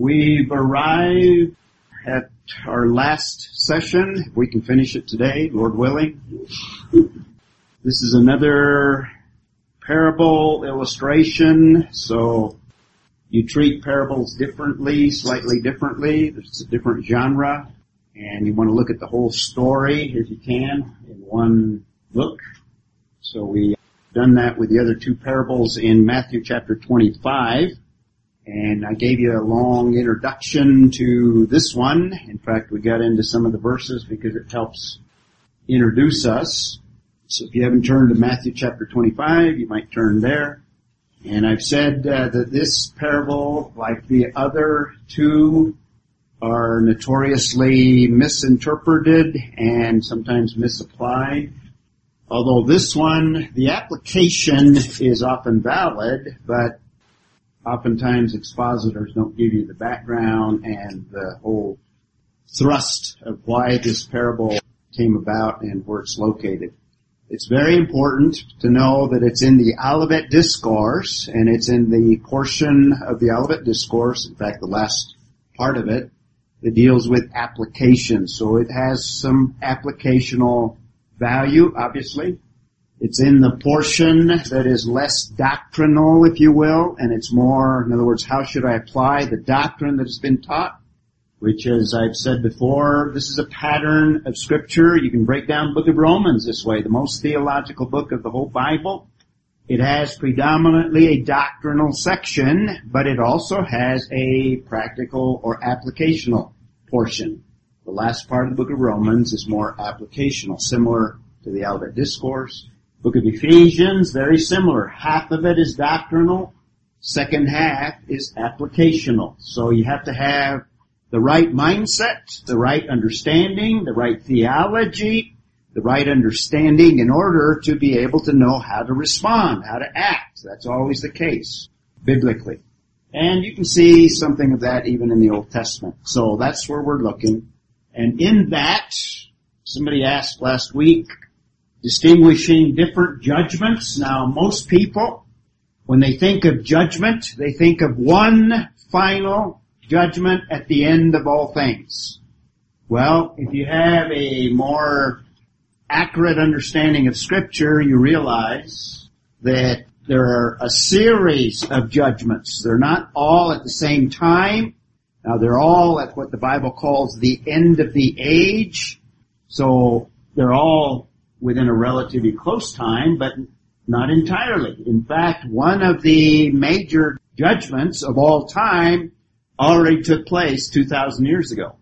We've arrived at our last session. If we can finish it today, Lord willing. This is another parable illustration, so you treat parables differently, slightly differently. It's a different genre, and you want to look at the whole story if you can in one look. So we've done that with the other two parables in Matthew chapter 25. And I gave you a long introduction to this one. In fact, we got into some of the verses because it helps introduce us. So if you haven't turned to Matthew chapter 25, you might turn there. And I've said uh, that this parable, like the other two, are notoriously misinterpreted and sometimes misapplied. Although this one, the application is often valid, but oftentimes expositors don't give you the background and the whole thrust of why this parable came about and where it's located. It's very important to know that it's in the Olivet Discourse, and it's in the portion of the Olivet Discourse, in fact the last part of it, that deals with application. So it has some applicational value, obviously. It's in the portion that is less doctrinal, if you will, and it's more, in other words, how should I apply the doctrine that has been taught? Which, as I've said before, this is a pattern of scripture. You can break down the book of Romans this way, the most theological book of the whole Bible. It has predominantly a doctrinal section, but it also has a practical or applicational portion. The last part of the book of Romans is more applicational, similar to the Olivet Discourse. Book of Ephesians, very similar. Half of it is doctrinal, second half is applicational. So you have to have the right mindset, the right understanding, the right theology, the right understanding in order to be able to know how to respond, how to act. That's always the case, biblically. And you can see something of that even in the Old Testament. So that's where we're looking. And in that, somebody asked last week, distinguishing different judgments. Now, most people, when they think of judgment, they think of one final judgment at the end of all things. Well, if you have a more accurate understanding of scripture, you realize that there are a series of judgments. They're not all at the same time. Now they're all at what the Bible calls the end of the age. So they're all within a relatively close time, but not entirely. In fact, one of the major judgments of all time already took place 2,000 years ago.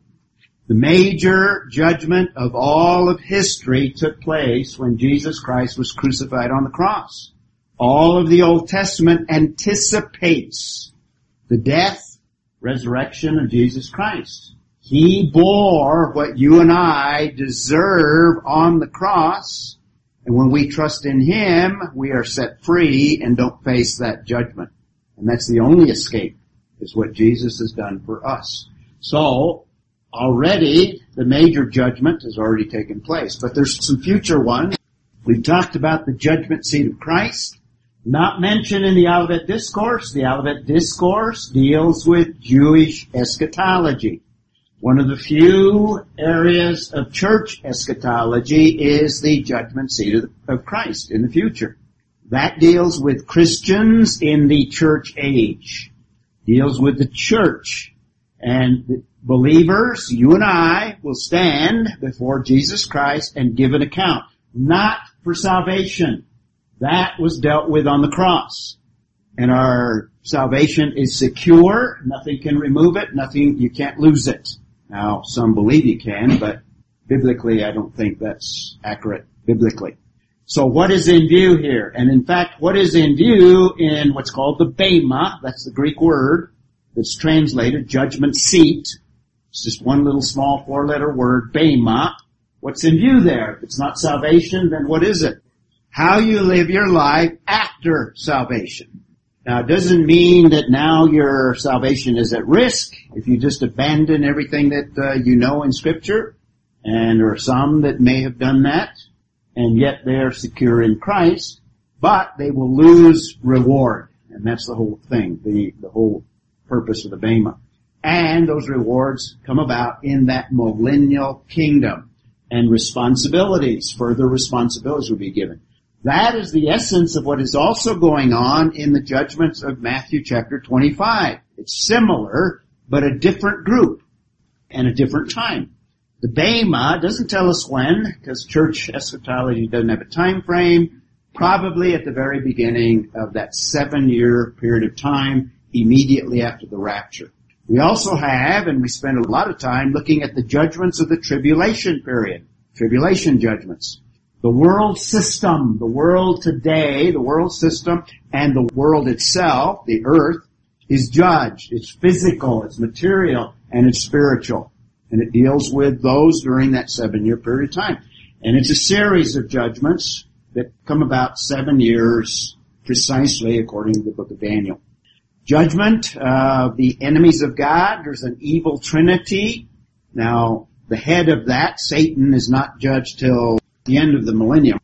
The major judgment of all of history took place when Jesus Christ was crucified on the cross. All of the Old Testament anticipates the death, resurrection of Jesus Christ. He bore what you and I deserve on the cross. And when we trust in Him, we are set free and don't face that judgment. And that's the only escape, is what Jesus has done for us. So, already, the major judgment has already taken place. But there's some future ones. We've talked about the judgment seat of Christ. Not mentioned in the Olivet Discourse. The Olivet Discourse deals with Jewish eschatology. One of the few areas of church eschatology is the judgment seat of Christ in the future. That deals with Christians in the church age. Deals with the church. And believers, you and I, will stand before Jesus Christ and give an account. Not for salvation. That was dealt with on the cross. And our salvation is secure. Nothing can remove it. Nothing, you can't lose it. Now, some believe you can, but biblically I don't think that's accurate biblically. So what is in view here? And in fact, what is in view in what's called the Bema, that's the Greek word that's translated judgment seat. It's just one little small four letter word, Bema. What's in view there? If it's not salvation, then what is it? How you live your life after salvation. Now, it doesn't mean that now your salvation is at risk if you just abandon everything that uh, you know in Scripture. And there are some that may have done that, and yet they are secure in Christ, but they will lose reward. And that's the whole thing, the, the whole purpose of the Bema. And those rewards come about in that millennial kingdom. And responsibilities, further responsibilities will be given. That is the essence of what is also going on in the judgments of Matthew chapter 25. It's similar, but a different group and a different time. The Bema doesn't tell us when, because church eschatology doesn't have a time frame. Probably at the very beginning of that seven year period of time, immediately after the rapture. We also have, and we spend a lot of time looking at the judgments of the tribulation period. Tribulation judgments. The world system, the world today, the world system, and the world itself, the earth, is judged. It's physical, it's material, and it's spiritual. And it deals with those during that seven year period of time. And it's a series of judgments that come about seven years precisely according to the book of Daniel. Judgment of uh, the enemies of God. There's an evil trinity. Now, the head of that, Satan, is not judged till the end of the millennium.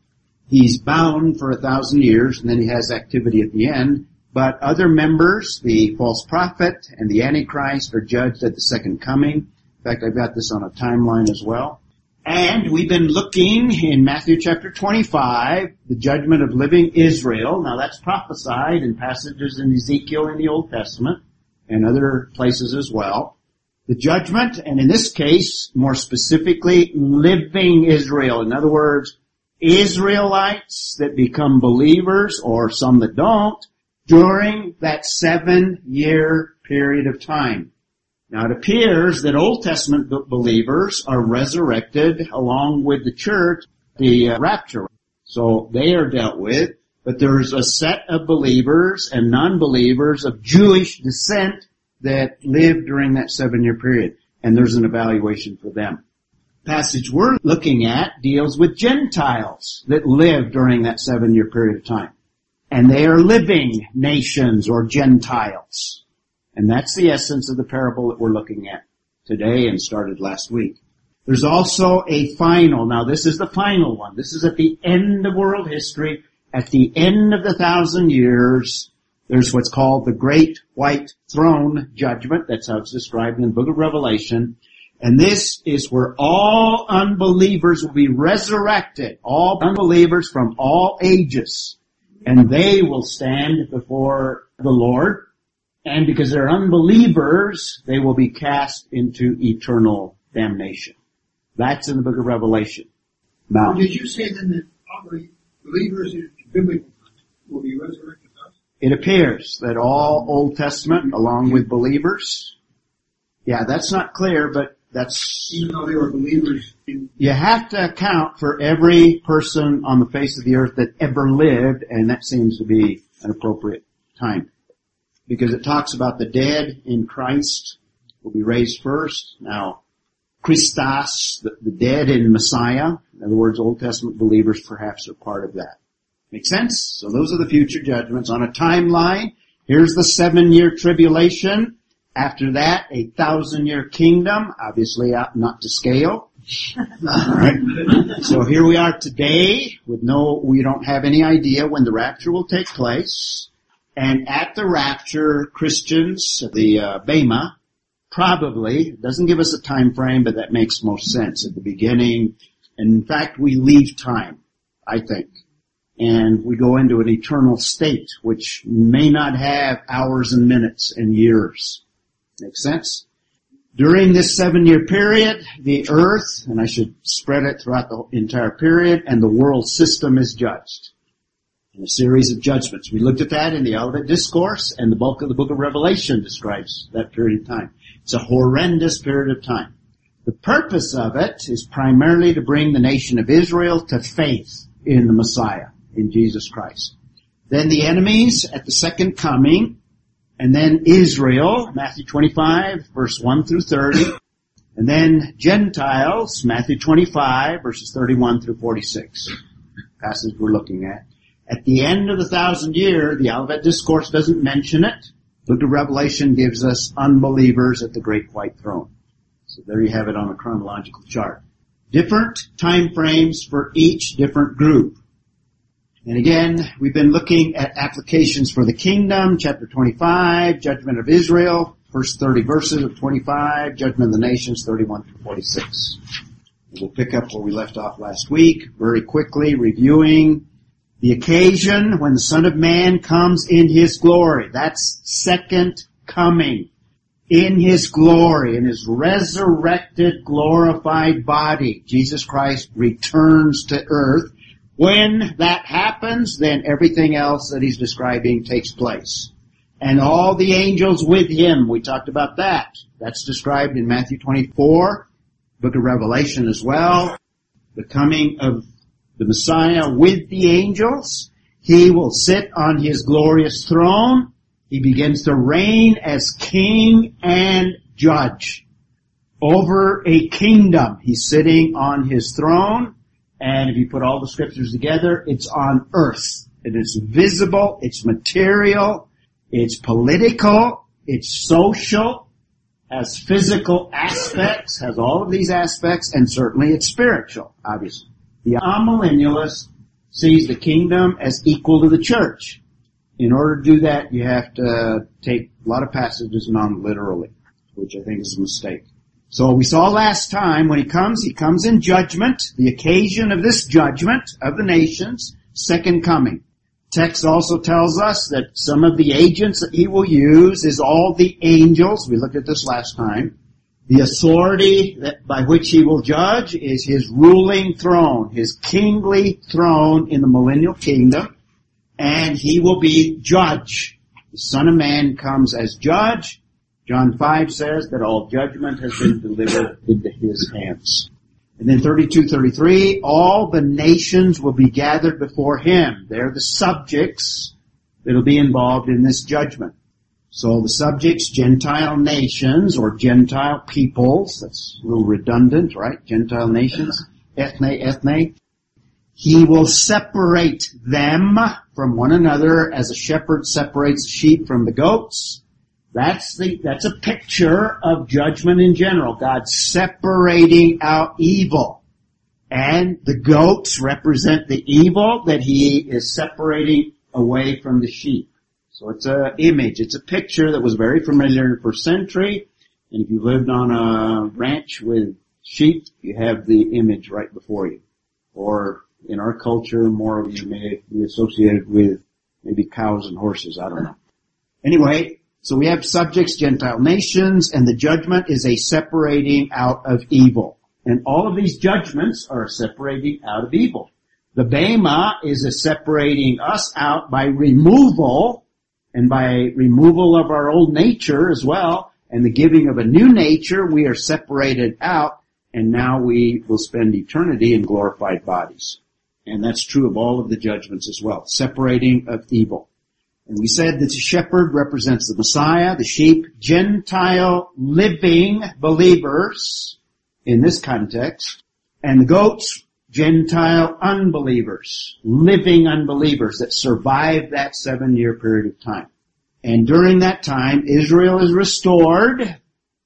He's bound for a thousand years and then he has activity at the end. But other members, the false prophet and the antichrist are judged at the second coming. In fact, I've got this on a timeline as well. And we've been looking in Matthew chapter 25, the judgment of living Israel. Now that's prophesied in passages in Ezekiel in the Old Testament and other places as well. The judgment, and in this case, more specifically, living Israel. In other words, Israelites that become believers or some that don't during that seven year period of time. Now it appears that Old Testament believers are resurrected along with the church, the uh, rapture. So they are dealt with, but there's a set of believers and non-believers of Jewish descent that lived during that seven year period. And there's an evaluation for them. Passage we're looking at deals with Gentiles that lived during that seven year period of time. And they are living nations or Gentiles. And that's the essence of the parable that we're looking at today and started last week. There's also a final, now this is the final one. This is at the end of world history, at the end of the thousand years, there's what's called the Great White Throne Judgment. That's how it's described in the book of Revelation. And this is where all unbelievers will be resurrected. All unbelievers from all ages. And they will stand before the Lord and because they're unbelievers, they will be cast into eternal damnation. That's in the book of Revelation. Now, did you say then that all believers in the biblical will be resurrected It appears that all Old Testament, along with believers, yeah, that's not clear, but that's even though they were believers. In- you have to account for every person on the face of the earth that ever lived, and that seems to be an appropriate time because it talks about the dead in Christ will be raised first. Now, Christos, the, the dead in Messiah, in other words, Old Testament believers perhaps are part of that. Make sense? So those are the future judgments. On a timeline, here's the seven year tribulation. After that, a thousand year kingdom, obviously not to scale. Alright. So here we are today with no, we don't have any idea when the rapture will take place. And at the rapture, Christians, the uh, Bema, probably, doesn't give us a time frame, but that makes most sense at the beginning. And in fact, we leave time, I think. And we go into an eternal state, which may not have hours and minutes and years. Make sense? During this seven year period, the earth, and I should spread it throughout the entire period, and the world system is judged in a series of judgments. We looked at that in the Olivet Discourse, and the bulk of the book of Revelation describes that period of time. It's a horrendous period of time. The purpose of it is primarily to bring the nation of Israel to faith in the Messiah, in Jesus Christ. Then the enemies at the second coming, and then Israel, Matthew 25, verse 1 through 30, and then Gentiles, Matthew 25, verses 31 through 46. Passage we're looking at. At the end of the thousand year, the Olivet Discourse doesn't mention it. Book of Revelation gives us unbelievers at the great white throne. So there you have it on a chronological chart. Different time frames for each different group. And again, we've been looking at applications for the kingdom, chapter 25, judgment of Israel, first 30 verses of 25, Judgment of the Nations 31 through 46. We'll pick up where we left off last week, very quickly reviewing the occasion when the Son of Man comes in His glory. That's second coming. In His glory, in His resurrected, glorified body, Jesus Christ returns to earth. When that happens, then everything else that He's describing takes place. And all the angels with Him, we talked about that. That's described in Matthew 24, book of Revelation as well. The coming of the Messiah with the angels. He will sit on his glorious throne. He begins to reign as king and judge over a kingdom. He's sitting on his throne. And if you put all the scriptures together, it's on earth. It is visible, it's material, it's political, it's social, has physical aspects, has all of these aspects, and certainly it's spiritual, obviously. The amillennialist sees the kingdom as equal to the church. In order to do that, you have to take a lot of passages non-literally, which I think is a mistake. So we saw last time when he comes, he comes in judgment, the occasion of this judgment of the nations, second coming. Text also tells us that some of the agents that he will use is all the angels. We looked at this last time. The authority that, by which he will judge is his ruling throne, his kingly throne in the millennial kingdom, and he will be judge. The Son of Man comes as judge. John 5 says that all judgment has been delivered into his hands. And then 32, 33, all the nations will be gathered before him. They're the subjects that'll be involved in this judgment. So the subjects, Gentile nations or Gentile peoples, that's a little redundant, right? Gentile nations, ethne, ethne. He will separate them from one another as a shepherd separates sheep from the goats. That's the, that's a picture of judgment in general. God separating out evil. And the goats represent the evil that he is separating away from the sheep. So it's a image, it's a picture that was very familiar the first century. And if you lived on a ranch with sheep, you have the image right before you. Or in our culture, more of you may be associated with maybe cows and horses, I don't know. Anyway, so we have subjects, Gentile nations, and the judgment is a separating out of evil. And all of these judgments are separating out of evil. The Bema is a separating us out by removal and by removal of our old nature as well, and the giving of a new nature, we are separated out, and now we will spend eternity in glorified bodies. And that's true of all of the judgments as well, separating of evil. And we said that the shepherd represents the Messiah, the sheep, Gentile living believers in this context, and the goats Gentile unbelievers, living unbelievers that survived that seven year period of time. And during that time, Israel is restored,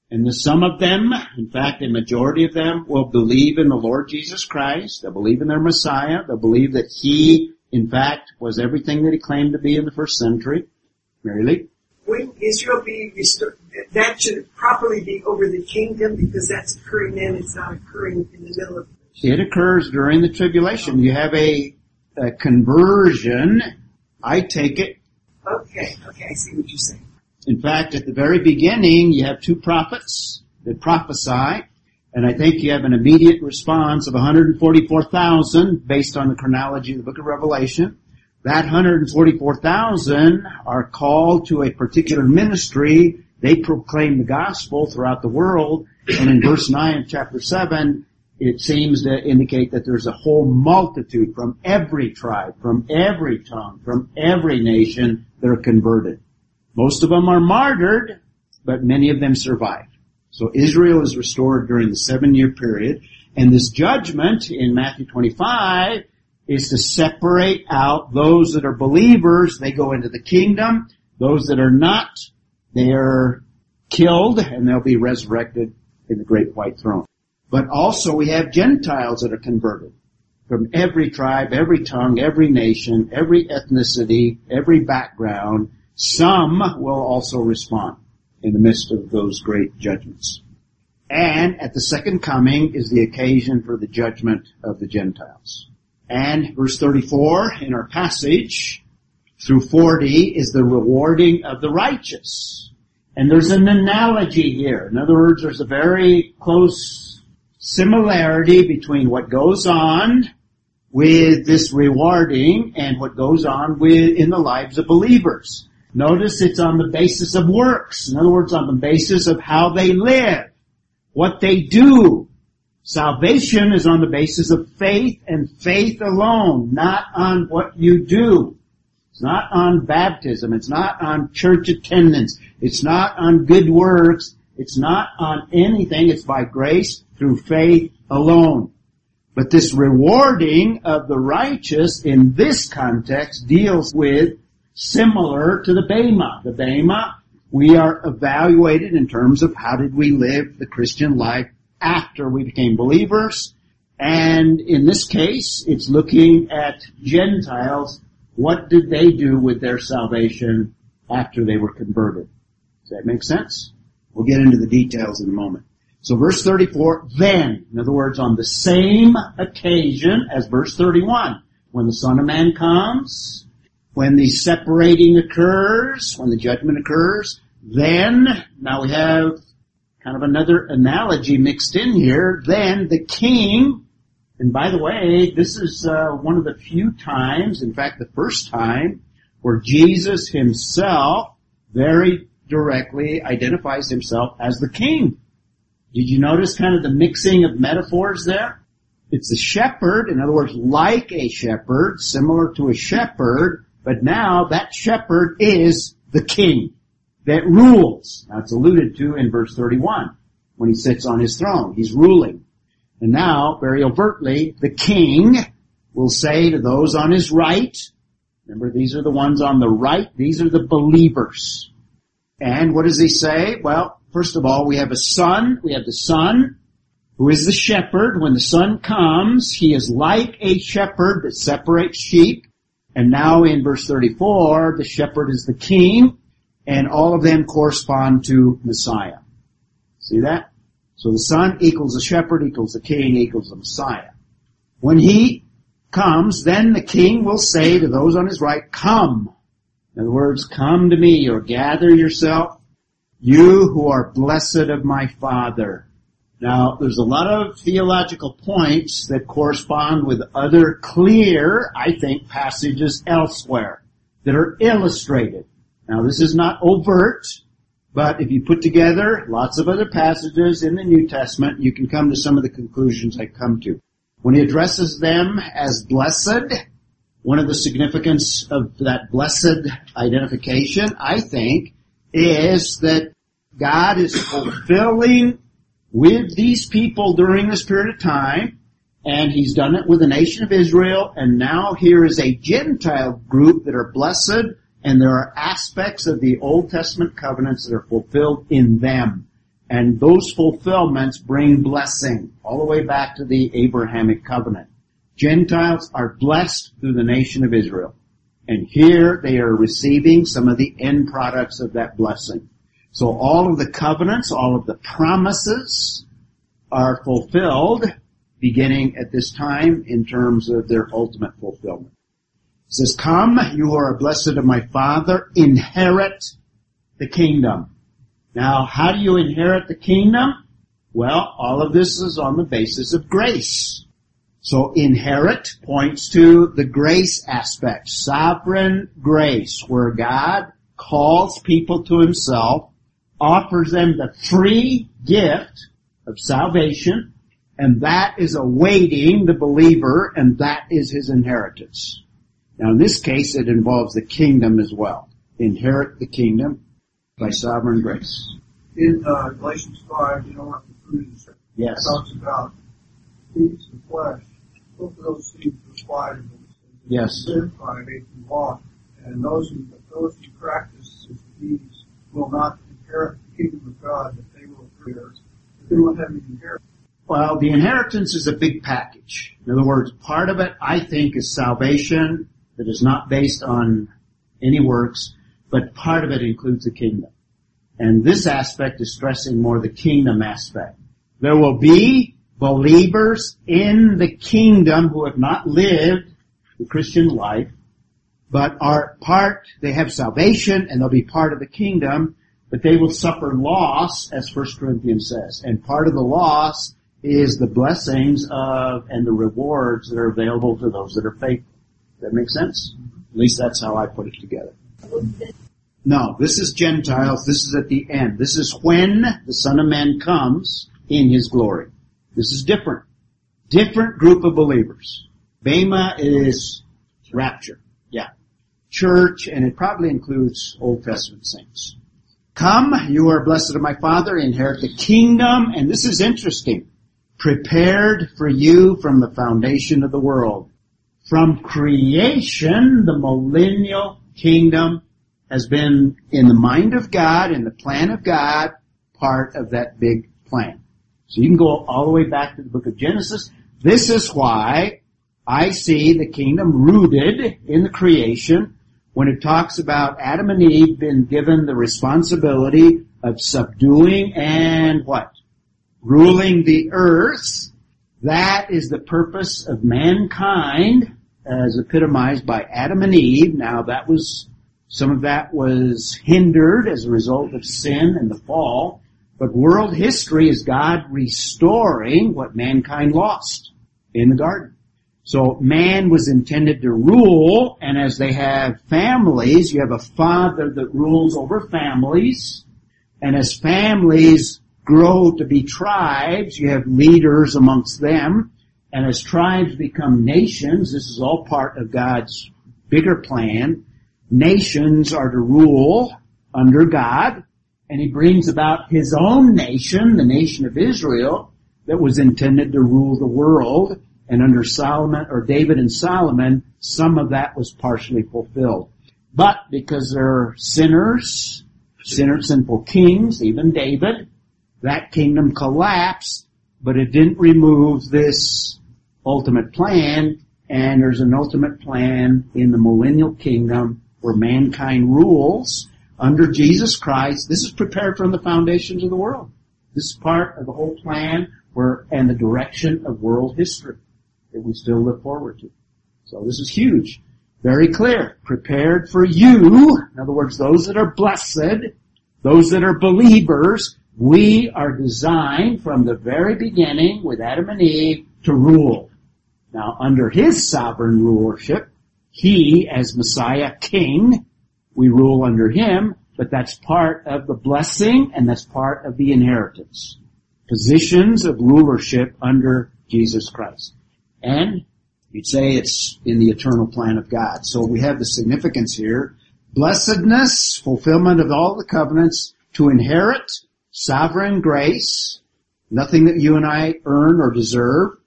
and the sum of them, in fact, a majority of them will believe in the Lord Jesus Christ. They'll believe in their Messiah. They'll believe that He, in fact, was everything that He claimed to be in the first century. Mary Lee? When Israel be restored, that should properly be over the kingdom because that's occurring then. It's not occurring in the middle of it occurs during the tribulation. You have a, a conversion. I take it. Okay, okay, I see what you're saying. In fact, at the very beginning, you have two prophets that prophesy, and I think you have an immediate response of 144,000 based on the chronology of the book of Revelation. That 144,000 are called to a particular ministry. They proclaim the gospel throughout the world, and in verse 9 of chapter 7, it seems to indicate that there's a whole multitude from every tribe, from every tongue, from every nation that are converted. Most of them are martyred, but many of them survive. So Israel is restored during the seven year period, and this judgment in Matthew 25 is to separate out those that are believers, they go into the kingdom, those that are not, they are killed and they'll be resurrected in the great white throne. But also we have Gentiles that are converted from every tribe, every tongue, every nation, every ethnicity, every background. Some will also respond. In the midst of those great judgments. And at the second coming is the occasion for the judgment of the Gentiles. And verse 34 in our passage through 40 is the rewarding of the righteous. And there's an analogy here. In other words, there's a very close similarity between what goes on with this rewarding and what goes on with in the lives of believers. Notice it's on the basis of works. In other words, on the basis of how they live, what they do. Salvation is on the basis of faith and faith alone, not on what you do. It's not on baptism. It's not on church attendance. It's not on good works. It's not on anything. It's by grace through faith alone. But this rewarding of the righteous in this context deals with similar to the Bema. The Bema, we are evaluated in terms of how did we live the Christian life after we became believers. And in this case, it's looking at Gentiles. What did they do with their salvation after they were converted? Does that make sense? We'll get into the details in a moment. So verse 34, then, in other words, on the same occasion as verse 31, when the Son of Man comes, when the separating occurs, when the judgment occurs, then, now we have kind of another analogy mixed in here, then the king, and by the way, this is uh, one of the few times, in fact the first time, where Jesus himself very directly identifies himself as the king. Did you notice kind of the mixing of metaphors there? It's the shepherd, in other words, like a shepherd, similar to a shepherd, but now that shepherd is the king that rules. Now it's alluded to in verse 31 when he sits on his throne. He's ruling. And now, very overtly, the king will say to those on his right, remember these are the ones on the right, these are the believers. And what does he say? Well, First of all, we have a son. We have the son who is the shepherd. When the son comes, he is like a shepherd that separates sheep. And now in verse 34, the shepherd is the king, and all of them correspond to Messiah. See that? So the son equals the shepherd equals the king equals the Messiah. When he comes, then the king will say to those on his right, come. In other words, come to me or gather yourself you who are blessed of my Father. Now, there's a lot of theological points that correspond with other clear, I think, passages elsewhere that are illustrated. Now, this is not overt, but if you put together lots of other passages in the New Testament, you can come to some of the conclusions I come to. When he addresses them as blessed, one of the significance of that blessed identification, I think, is that God is fulfilling with these people during this period of time, and He's done it with the nation of Israel, and now here is a Gentile group that are blessed, and there are aspects of the Old Testament covenants that are fulfilled in them. And those fulfillments bring blessing all the way back to the Abrahamic covenant. Gentiles are blessed through the nation of Israel. And here they are receiving some of the end products of that blessing. So all of the covenants, all of the promises are fulfilled beginning at this time in terms of their ultimate fulfillment. It says, come, you are blessed of my Father, inherit the kingdom. Now, how do you inherit the kingdom? Well, all of this is on the basis of grace. So inherit points to the grace aspect, sovereign grace, where God calls people to himself, offers them the free gift of salvation, and that is awaiting the believer, and that is his inheritance. Now in this case, it involves the kingdom as well. Inherit the kingdom by sovereign grace. In uh, Galatians 5, you know what the fruit is. Yes. It talks about deeds of flesh both of those seeds were quiet. Yes. Certified they can walk, and those who those who practice these will not inherit the kingdom of God that they will inherit. They won't have any inheritance. Well, the inheritance is a big package. In other words, part of it, I think, is salvation that is not based on any works, but part of it includes the kingdom. And this aspect is stressing more the kingdom aspect. There will be believers in the kingdom who have not lived the Christian life, but are part, they have salvation and they'll be part of the kingdom, but they will suffer loss, as 1 Corinthians says. And part of the loss is the blessings of and the rewards that are available to those that are faithful. Does that make sense? Mm-hmm. At least that's how I put it together. No, this is Gentiles. This is at the end. This is when the Son of Man comes in His glory. This is different. Different group of believers. Bema is rapture. Yeah. Church, and it probably includes Old Testament saints. Come, you are blessed of my Father, inherit the kingdom, and this is interesting. Prepared for you from the foundation of the world. From creation, the millennial kingdom has been in the mind of God, in the plan of God, part of that big plan. So you can go all the way back to the book of Genesis. This is why I see the kingdom rooted in the creation when it talks about Adam and Eve being given the responsibility of subduing and what? Ruling the earth. That is the purpose of mankind as epitomized by Adam and Eve. Now that was, some of that was hindered as a result of sin and the fall. But world history is God restoring what mankind lost in the garden. So man was intended to rule, and as they have families, you have a father that rules over families, and as families grow to be tribes, you have leaders amongst them, and as tribes become nations, this is all part of God's bigger plan, nations are to rule under God, and he brings about his own nation, the nation of Israel, that was intended to rule the world, and under Solomon, or David and Solomon, some of that was partially fulfilled. But because they're sinners, sinners, sinful kings, even David, that kingdom collapsed, but it didn't remove this ultimate plan, and there's an ultimate plan in the millennial kingdom where mankind rules under Jesus Christ. This is prepared from the foundations of the world. This is part of the whole plan where, and the direction of world history that we still look forward to. So this is huge. Very clear. Prepared for you. In other words, those that are blessed, those that are believers, we are designed from the very beginning with Adam and Eve to rule. Now under His sovereign rulership, He as Messiah King, we rule under Him, but that's part of the blessing and that's part of the inheritance. Positions of rulership under Jesus Christ. And you'd say it's in the eternal plan of God. So we have the significance here. Blessedness, fulfillment of all the covenants, to inherit sovereign grace, nothing that you and I earn or deserve,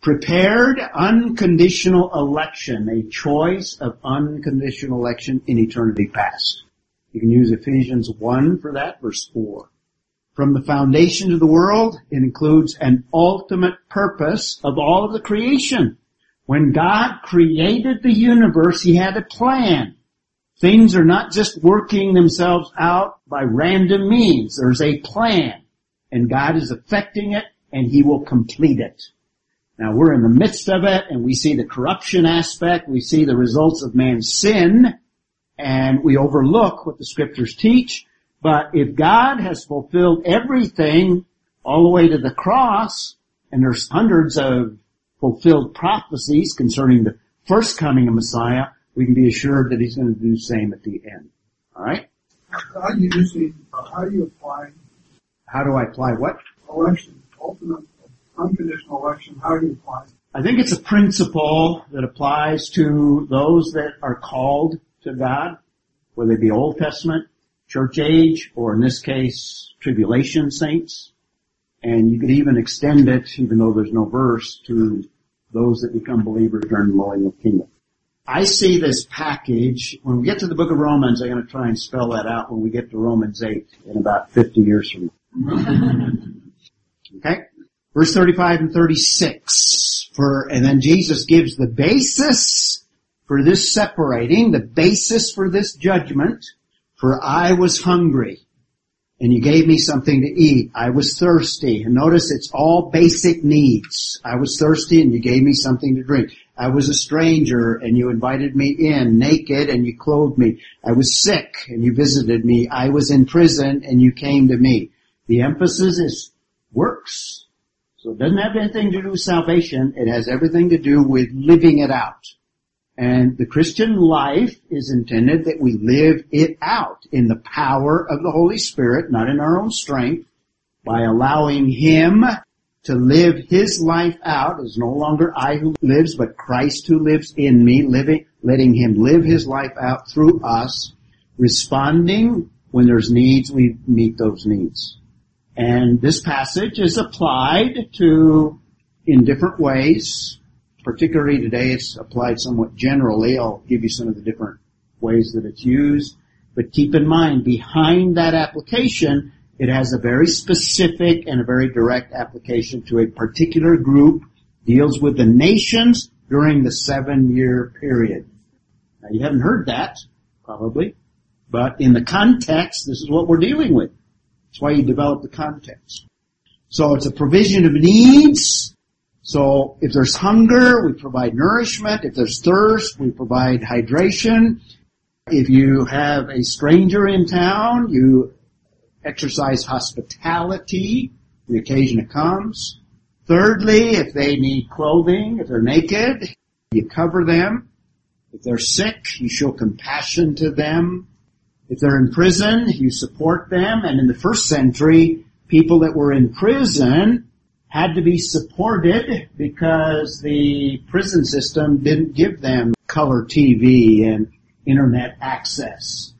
prepared unconditional election, a choice of unconditional election in eternity past. You can use Ephesians 1 for that, verse 4. From the foundation of the world, it includes an ultimate purpose of all of the creation. When God created the universe, He had a plan. Things are not just working themselves out by random means. There's a plan. And God is affecting it, and He will complete it. Now we're in the midst of it, and we see the corruption aspect, we see the results of man's sin, and we overlook what the scriptures teach, but if God has fulfilled everything all the way to the cross, and there's hundreds of fulfilled prophecies concerning the first coming of Messiah, we can be assured that He's going to do the same at the end. Alright? How do you see, how do you apply How do I apply what? election, ultimate, unconditional election, how do you apply? I think it's a principle that applies to those that are called to God, whether it be Old Testament, church age, or in this case, tribulation saints. And you could even extend it, even though there's no verse, to those that become believers during the millennial kingdom. I see this package, when we get to the book of Romans, I'm going to try and spell that out when we get to Romans 8 in about 50 years from now. okay? Verse 35 and 36. For, and then Jesus gives the basis for this separating, the basis for this judgment, for I was hungry, and you gave me something to eat. I was thirsty. And notice it's all basic needs. I was thirsty and you gave me something to drink. I was a stranger and you invited me in, naked and you clothed me. I was sick and you visited me. I was in prison and you came to me. The emphasis is works. So it doesn't have anything to do with salvation. It has everything to do with living it out. And the Christian life is intended that we live it out in the power of the Holy Spirit, not in our own strength, by allowing Him to live His life out. It's no longer I who lives, but Christ who lives in me, living, letting Him live His life out through us, responding when there's needs, we meet those needs. And this passage is applied to, in different ways, particularly today it's applied somewhat generally. I'll give you some of the different ways that it's used. But keep in mind, behind that application, it has a very specific and a very direct application to a particular group, deals with the nations during the seven year period. Now you haven't heard that, probably, but in the context, this is what we're dealing with. That's why you develop the context. So it's a provision of needs, so if there's hunger, we provide nourishment. If there's thirst, we provide hydration. If you have a stranger in town, you exercise hospitality the occasion it comes. Thirdly, if they need clothing, if they're naked, you cover them. If they're sick, you show compassion to them. If they're in prison, you support them. And in the first century, people that were in prison had to be supported because the prison system didn't give them color TV and internet access.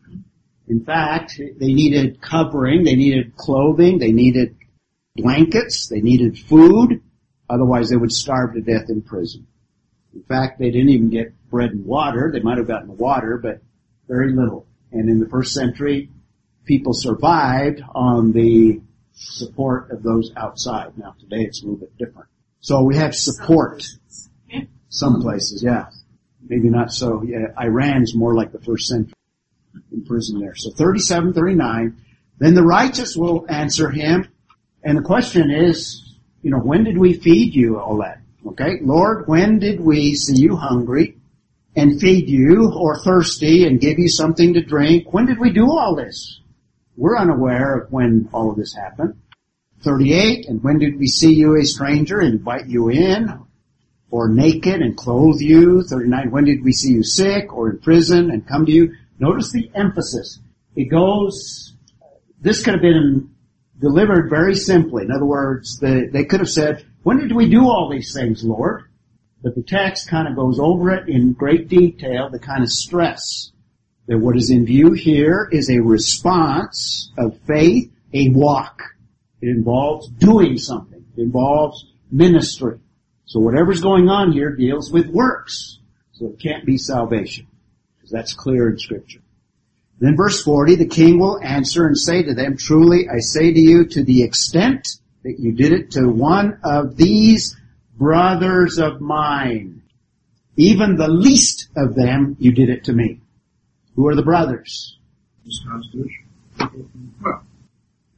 In fact, they needed covering, they needed clothing, they needed blankets, they needed food, otherwise they would starve to death in prison. In fact, they didn't even get bread and water. They might have gotten water, but very little. And in the first century, people survived on the support of those outside. Now today it's a little bit different. So we have support. Some places, yeah. Maybe not so. Yeah, Iran's more like the first century in prison there. So 37, 39. Then the righteous will answer him. And the question is, you know, when did we feed you all that? Okay, Lord, when did we see you hungry and feed you or thirsty and give you something to drink? When did we do all this? We're unaware of when all of this happened. 38, and when did we see you a stranger and invite you in? Or naked and clothe you? 39, when did we see you sick or in prison and come to you? Notice the emphasis. It goes, this could have been delivered very simply. In other words, the, they could have said, when did we do all these things, Lord? But the text kind of goes over it in great detail the kind of stress that what is in view here is a response of faith, a walk. It involves doing something. It involves ministry. So whatever's going on here deals with works. So it can't be salvation. Because that's clear in scripture. Then verse 40, the king will answer and say to them, truly I say to you, to the extent that you did it to one of these brothers of mine, even the least of them, you did it to me. Who are the brothers?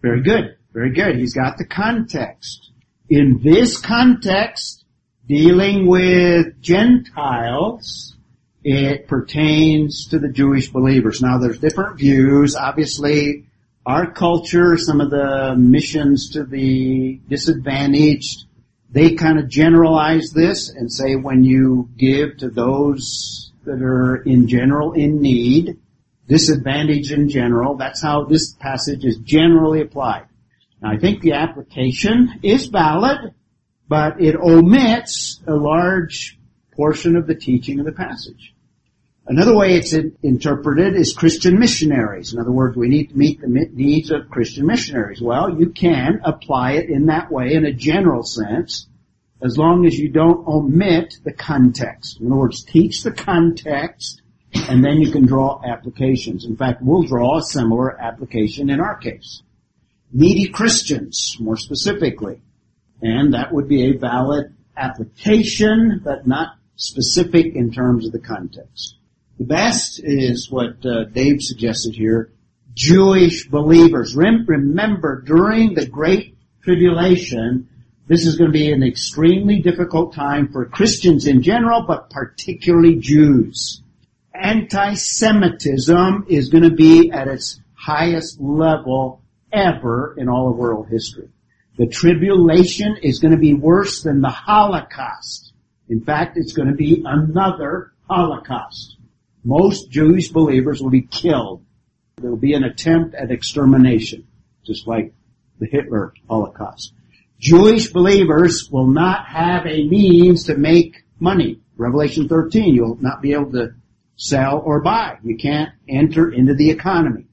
Very good. Very good. He's got the context. In this context, dealing with Gentiles, it pertains to the Jewish believers. Now there's different views. Obviously, our culture, some of the missions to the disadvantaged, they kind of generalize this and say when you give to those that are in general in need, disadvantaged in general. That's how this passage is generally applied. Now I think the application is valid, but it omits a large portion of the teaching of the passage. Another way it's interpreted is Christian missionaries. In other words, we need to meet the needs of Christian missionaries. Well, you can apply it in that way in a general sense, as long as you don't omit the context. In other words, teach the context and then you can draw applications. In fact, we'll draw a similar application in our case. Needy Christians, more specifically. And that would be a valid application, but not specific in terms of the context. The best is what uh, Dave suggested here, Jewish believers. Rem- remember, during the Great Tribulation, this is going to be an extremely difficult time for Christians in general, but particularly Jews. Anti-Semitism is going to be at its highest level ever in all of world history. The tribulation is going to be worse than the Holocaust. In fact, it's going to be another Holocaust. Most Jewish believers will be killed. There will be an attempt at extermination, just like the Hitler Holocaust. Jewish believers will not have a means to make money. Revelation 13, you'll not be able to sell or buy. You can't enter into the economy.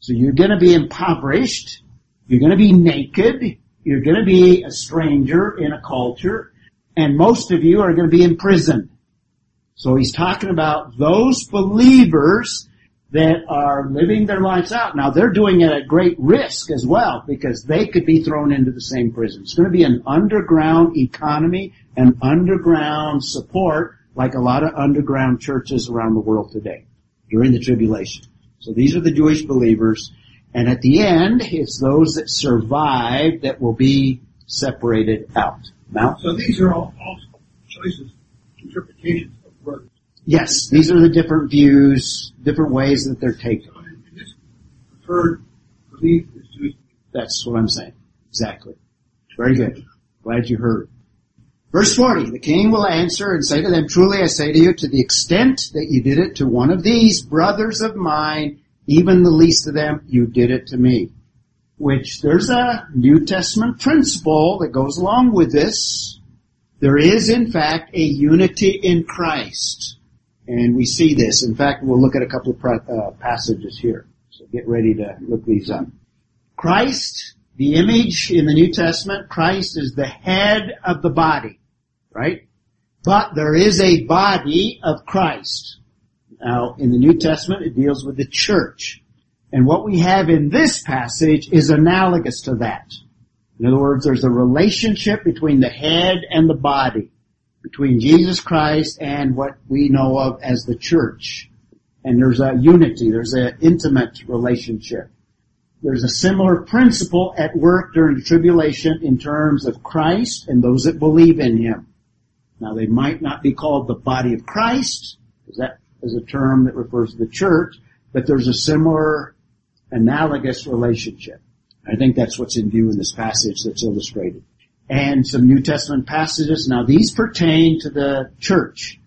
So you're going to be impoverished. You're going to be naked. You're going to be a stranger in a culture. And most of you are going to be imprisoned. So he's talking about those believers that are living their lives out. Now they're doing it at great risk as well because they could be thrown into the same prison. It's going to be an underground economy and underground support like a lot of underground churches around the world today during the tribulation. So these are the Jewish believers and at the end it's those that survive that will be separated out. Now? So these are all, all choices, interpretations. Yes, these are the different views, different ways that they're taken. Preferred belief is. That's what I'm saying. Exactly. Very good. Glad you heard. Verse 40, the king will answer and say to them, Truly I say to you, to the extent that you did it to one of these brothers of mine, even the least of them, you did it to me. Which there's a New Testament principle that goes along with this. There is in fact a unity in Christ. And we see this. In fact, we'll look at a couple of uh, passages here. So get ready to look these up. Christ, the image in the New Testament, Christ is the head of the body, right? But there is a body of Christ. Now, in the New Testament, it deals with the church. And what we have in this passage is analogous to that. In other words, there's a relationship between the head and the body, between Jesus Christ and what we know of as the church. And there's a unity, there's an intimate relationship. There's a similar principle at work during the tribulation in terms of Christ and those that believe in Him. Now they might not be called the body of Christ, because that is a term that refers to the church, but there's a similar analogous relationship. I think that's what's in view in this passage that's illustrated. And some New Testament passages. Now these pertain to the church.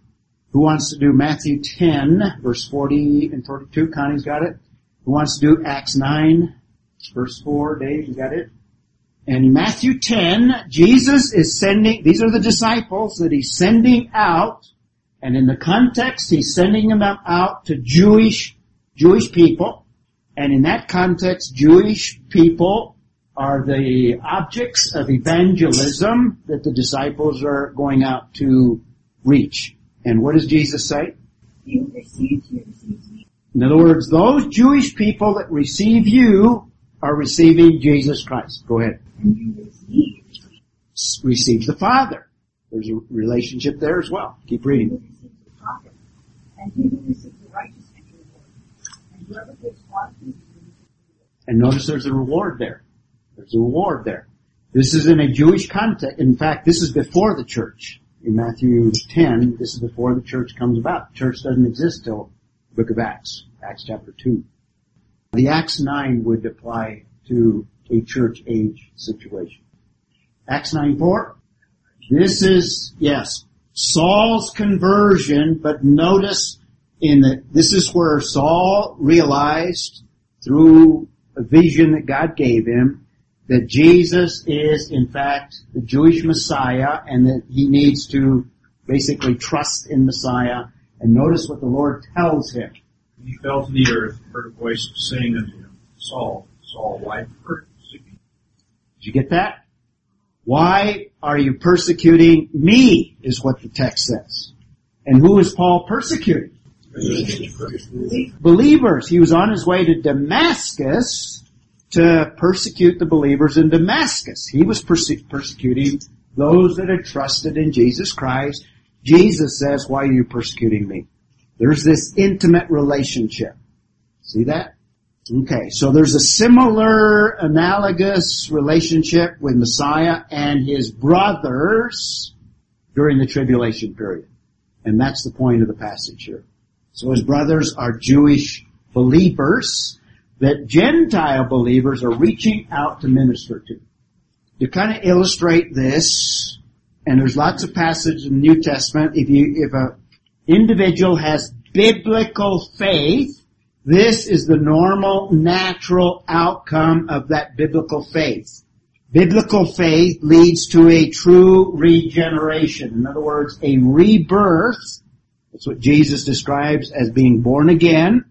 Who wants to do Matthew 10, verse 40 and 42? Connie's got it. Who wants to do Acts 9, verse 4? Dave, you got it? And Matthew 10, Jesus is sending, these are the disciples that he's sending out, and in the context, he's sending them out to Jewish, Jewish people. And in that context, Jewish people are the objects of evangelism that the disciples are going out to reach. And what does Jesus say? He who receives you receives me. In other words, those Jewish people that receive you are receiving Jesus Christ. Go ahead. And you receive S- Receive the Father. There's a relationship there as well. Keep reading. who receives the prophet. And he who receives the righteous and the reward. And whoever takes one from you receives the And notice there's a reward there. There's a reward there. This is in a Jewish context. In fact, this is before the church. In Matthew 10, this is before the church comes about. The church doesn't exist till the book of Acts, Acts chapter 2. The Acts 9 would apply to a church age situation. Acts 9 4. This is, yes, Saul's conversion, but notice in the, this is where Saul realized through a vision that God gave him that Jesus is in fact the Jewish Messiah and that he needs to basically trust in Messiah. And notice what the Lord tells him. He fell to the earth, and heard a voice saying unto him, Saul, Saul, why persecute me? Did you get that? Why are you persecuting me is what the text says. And who is Paul persecuting? Believers. He was on his way to Damascus to persecute the believers in Damascus. He was perse- persecuting those that had trusted in Jesus Christ. Jesus says, why are you persecuting me? There's this intimate relationship. See that? Okay, so there's a similar analogous relationship with Messiah and his brothers during the tribulation period. And that's the point of the passage here. So his brothers are Jewish believers that Gentile believers are reaching out to minister to. To kind of illustrate this, and there's lots of passages in the New Testament, if you, if a individual has biblical faith, this is the normal, natural outcome of that biblical faith. Biblical faith leads to a true regeneration. In other words, a rebirth. That's what Jesus describes as being born again.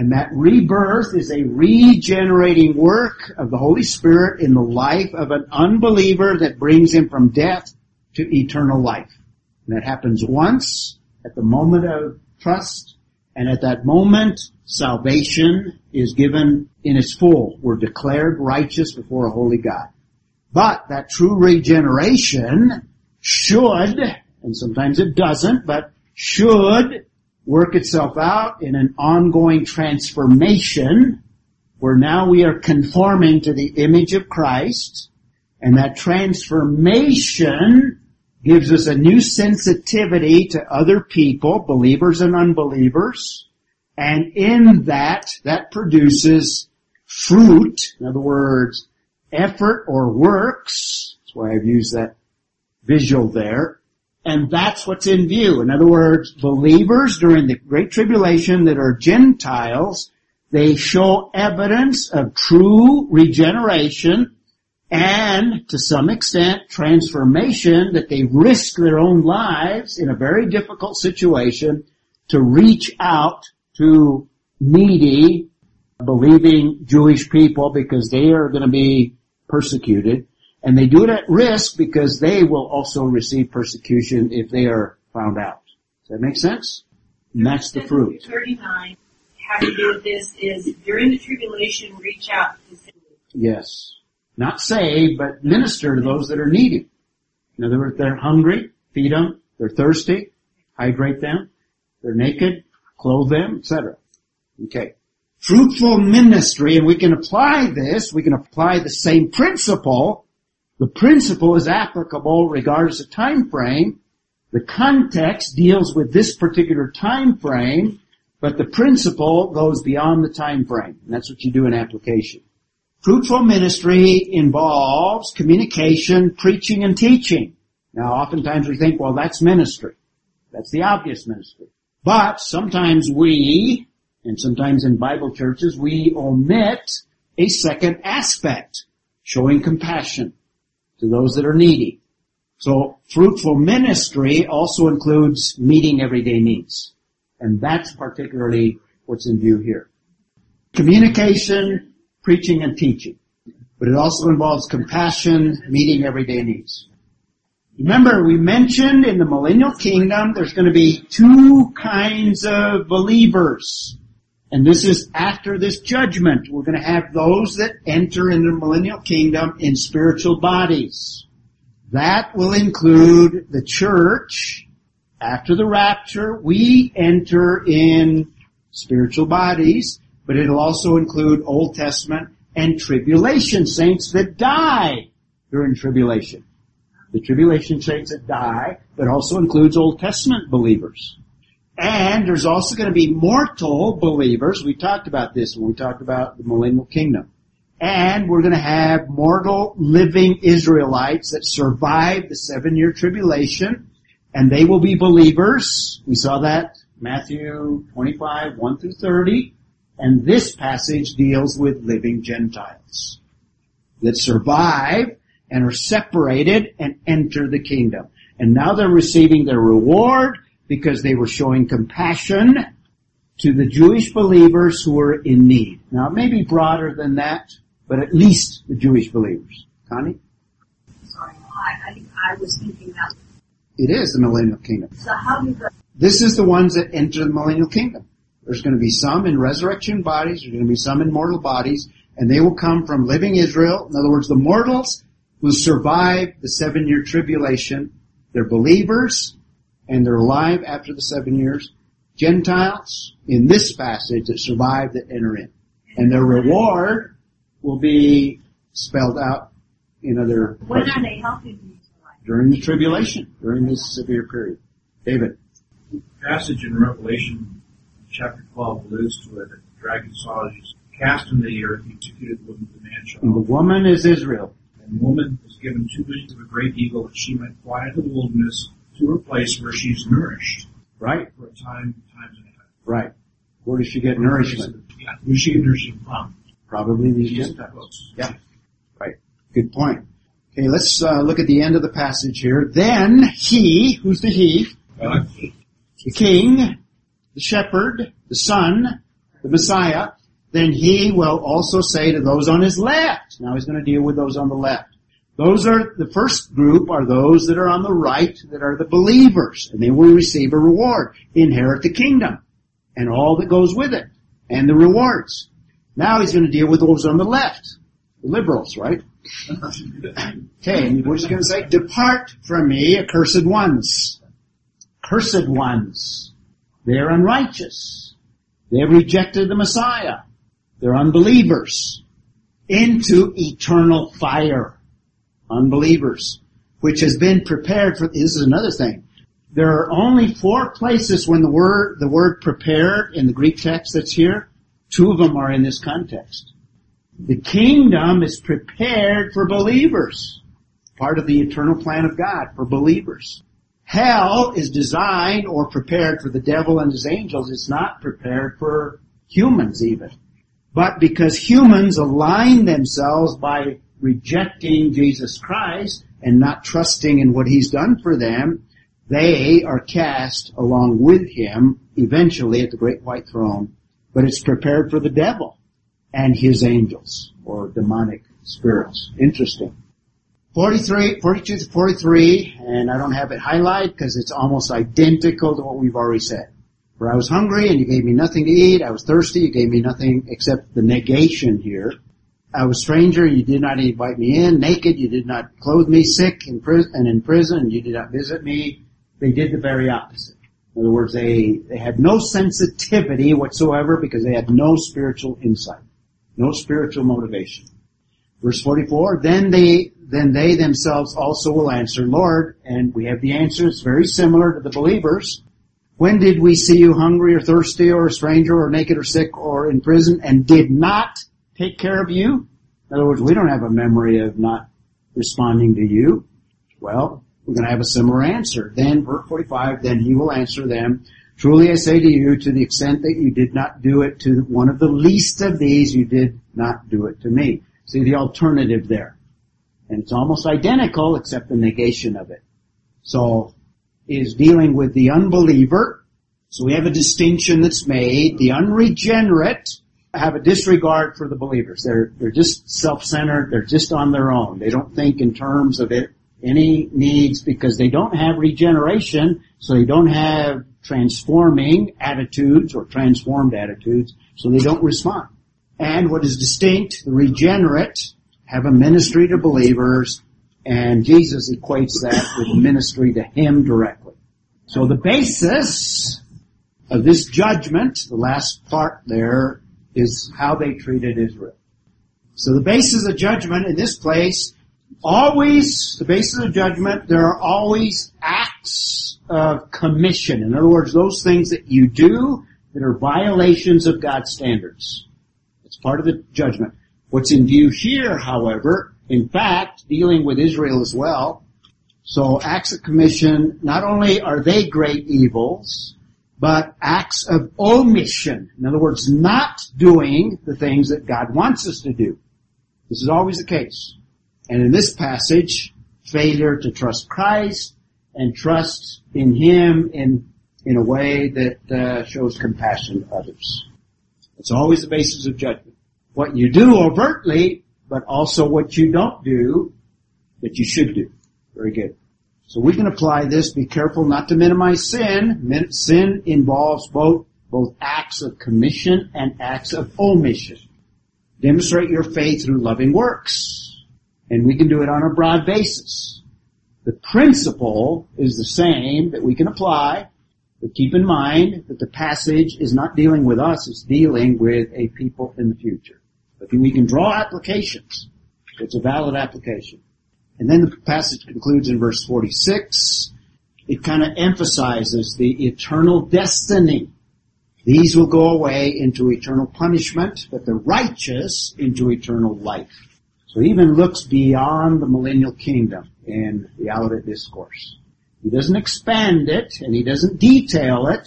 And that rebirth is a regenerating work of the Holy Spirit in the life of an unbeliever that brings him from death to eternal life. And that happens once at the moment of trust. And at that moment, salvation is given in its full. We're declared righteous before a holy God. But that true regeneration should, and sometimes it doesn't, but should work itself out in an ongoing transformation where now we are conforming to the image of Christ and that transformation gives us a new sensitivity to other people, believers and unbelievers. And in that, that produces fruit. In other words, effort or works. That's why I've used that visual there. And that's what's in view. In other words, believers during the Great Tribulation that are Gentiles, they show evidence of true regeneration and to some extent transformation that they risk their own lives in a very difficult situation to reach out to needy, believing Jewish people because they are going to be persecuted. And they do it at risk because they will also receive persecution if they are found out. Does that make sense? And that's the fruit. 39 having to do with this is during the tribulation, reach out. Yes. Not save, but minister to those that are needy. In other words, they're hungry, feed them. They're thirsty, hydrate them. They're naked, clothe them, etc. Okay. Fruitful ministry, and we can apply this, we can apply the same principle. The principle is applicable regardless of time frame. The context deals with this particular time frame, but the principle goes beyond the time frame. And that's what you do in application. Fruitful ministry involves communication, preaching, and teaching. Now oftentimes we think, well that's ministry. That's the obvious ministry. But sometimes we, and sometimes in Bible churches, we omit a second aspect, showing compassion to those that are needy. So fruitful ministry also includes meeting everyday needs. And that's particularly what's in view here. Communication, preaching, and teaching. But it also involves compassion, meeting everyday needs. Remember, we mentioned in the millennial kingdom, there's going to be two kinds of believers. And this is after this judgment. We're going to have those that enter into the millennial kingdom in spiritual bodies. That will include the church. After the rapture, we enter in spiritual bodies, but it'll also include Old Testament and tribulation saints that die during tribulation. The tribulation saints that die, but also includes Old Testament believers. And there's also going to be mortal believers. We talked about this when we talked about the millennial kingdom. And we're going to have mortal living Israelites that survive the seven year tribulation and they will be believers. We saw that Matthew 25, 1 through 30. And this passage deals with living Gentiles that survive and are separated and enter the kingdom. And now they're receiving their reward because they were showing compassion to the Jewish believers who were in need. Now it may be broader than that, but at least the Jewish believers. Connie? Sorry, I, I, I was thinking that. It is the millennial kingdom. So how do the, This is the ones that enter the millennial kingdom. There's going to be some in resurrection bodies, there's going to be some in mortal bodies, and they will come from living Israel. In other words, the mortals will survive the seven year tribulation. They're believers, and they're alive after the seven years. Gentiles, in this passage, that survive that enter in. And their reward will be spelled out in other When places are they helping the Israelites? during the tribulation, during this severe period. David. passage in Revelation chapter 12 alludes to it. That the dragon saw Jesus cast into the earth. He executed the woman with the man And the woman is Israel. And the woman was given two wings of a great eagle that she might fly into the wilderness to a place where she's nourished Right? for a time, times and a half. Right. Where does she get nourishment? Yeah, where she get nourishment from? Probably these Gentiles. Yeah. Right. Good point. Okay, let's uh, look at the end of the passage here. Then he, who's the he? God, The king, the shepherd, the son, the Messiah, then he will also say to those on his left. Now he's going to deal with those on the left. Those are, the first group are those that are on the right, that are the believers, and they will receive a reward, inherit the kingdom, and all that goes with it, and the rewards. Now he's going to deal with those on the left, the liberals, right? Okay, and is he going to say? Depart from me, accursed ones. Cursed ones. They are unrighteous. They have rejected the Messiah. They're unbelievers. Into eternal fire. Unbelievers. Which has been prepared for, this is another thing. There are only four places when the word, the word prepared in the Greek text that's here. Two of them are in this context. The kingdom is prepared for believers. Part of the eternal plan of God for believers. Hell is designed or prepared for the devil and his angels. It's not prepared for humans even. But because humans align themselves by rejecting Jesus Christ and not trusting in what he's done for them, they are cast along with him eventually at the great white throne. But it's prepared for the devil and his angels or demonic spirits. Interesting. 43, 42 to 43, and I don't have it highlighted because it's almost identical to what we've already said. For I was hungry and you gave me nothing to eat. I was thirsty, you gave me nothing except the negation here. I was stranger, you did not invite me in. Naked, you did not clothe me. Sick in prison, and in prison, you did not visit me. They did the very opposite. In other words, they, they had no sensitivity whatsoever because they had no spiritual insight, no spiritual motivation. Verse 44, then they, then they themselves also will answer, Lord, and we have the answer, it's very similar to the believers. When did we see you hungry or thirsty or a stranger or naked or sick or in prison and did not take care of you? In other words, we don't have a memory of not responding to you. Well, we're going to have a similar answer. Then, verse 45, then he will answer them, Truly I say to you, to the extent that you did not do it to one of the least of these, you did not do it to me. See the alternative there. And it's almost identical except the negation of it. So, is dealing with the unbeliever. So we have a distinction that's made. The unregenerate have a disregard for the believers. They're, they're just self-centered. They're just on their own. They don't think in terms of it, any needs because they don't have regeneration, so they don't have transforming attitudes or transformed attitudes, so they don't respond. And what is distinct, the regenerate have a ministry to believers, and Jesus equates that with ministry to Him directly. So the basis of this judgment, the last part there, is how they treated Israel. So the basis of judgment in this place, always, the basis of judgment, there are always acts of commission. In other words, those things that you do that are violations of God's standards. It's part of the judgment. What's in view here, however, in fact, dealing with Israel as well, so acts of commission, not only are they great evils, but acts of omission. In other words, not doing the things that God wants us to do. This is always the case. And in this passage, failure to trust Christ and trust in Him in, in a way that uh, shows compassion to others. It's always the basis of judgment. What you do overtly, but also what you don't do that you should do. Very good. So we can apply this. Be careful not to minimize sin. Sin involves both both acts of commission and acts of omission. Demonstrate your faith through loving works, and we can do it on a broad basis. The principle is the same that we can apply, But keep in mind that the passage is not dealing with us, it's dealing with a people in the future. But we can draw applications. It's a valid application. And then the passage concludes in verse 46. It kind of emphasizes the eternal destiny. These will go away into eternal punishment, but the righteous into eternal life. So he even looks beyond the millennial kingdom in the Olivet Discourse. He doesn't expand it and he doesn't detail it,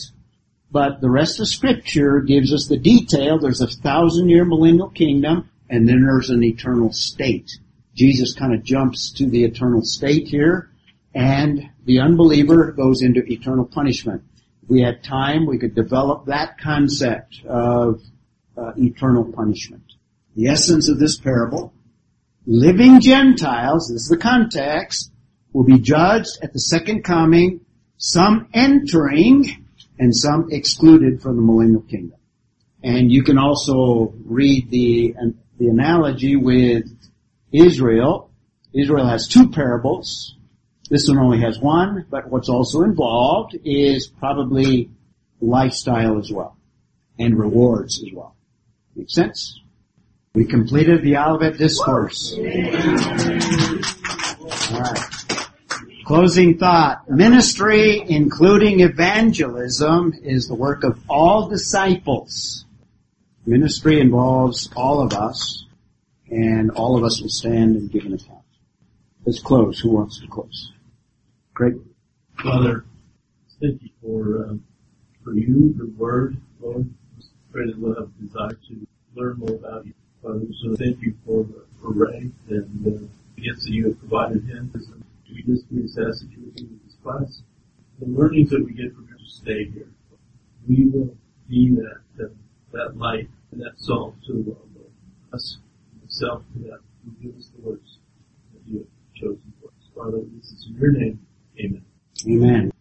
but the rest of scripture gives us the detail. There's a thousand year millennial kingdom and then there's an eternal state. Jesus kind of jumps to the eternal state here and the unbeliever goes into eternal punishment. If we had time, we could develop that concept of uh, eternal punishment. The essence of this parable, living Gentiles, this is the context, will be judged at the second coming, some entering and some excluded from the millennial kingdom. And you can also read the, the analogy with Israel. Israel has two parables. This one only has one, but what's also involved is probably lifestyle as well and rewards as well. Make sense? We completed the Olivet Discourse. Alright. Closing thought. Ministry, including evangelism, is the work of all disciples. Ministry involves all of us, and all of us will stand and give an account. Let's close. Who wants to close? Great. Father, thank you for um, for you, your word, Lord. Pray that we'll have a desire to learn more about you. Father, so thank you for for Ray and uh, the gifts that you have provided him. We just we just ask that you would be with this class. The learnings that we get from to stay here. We will be that uh, that light and that salt to Lord. Us, myself, to that. You give us the words that you have chosen for us. Father, this is in your name. Amen. Amen.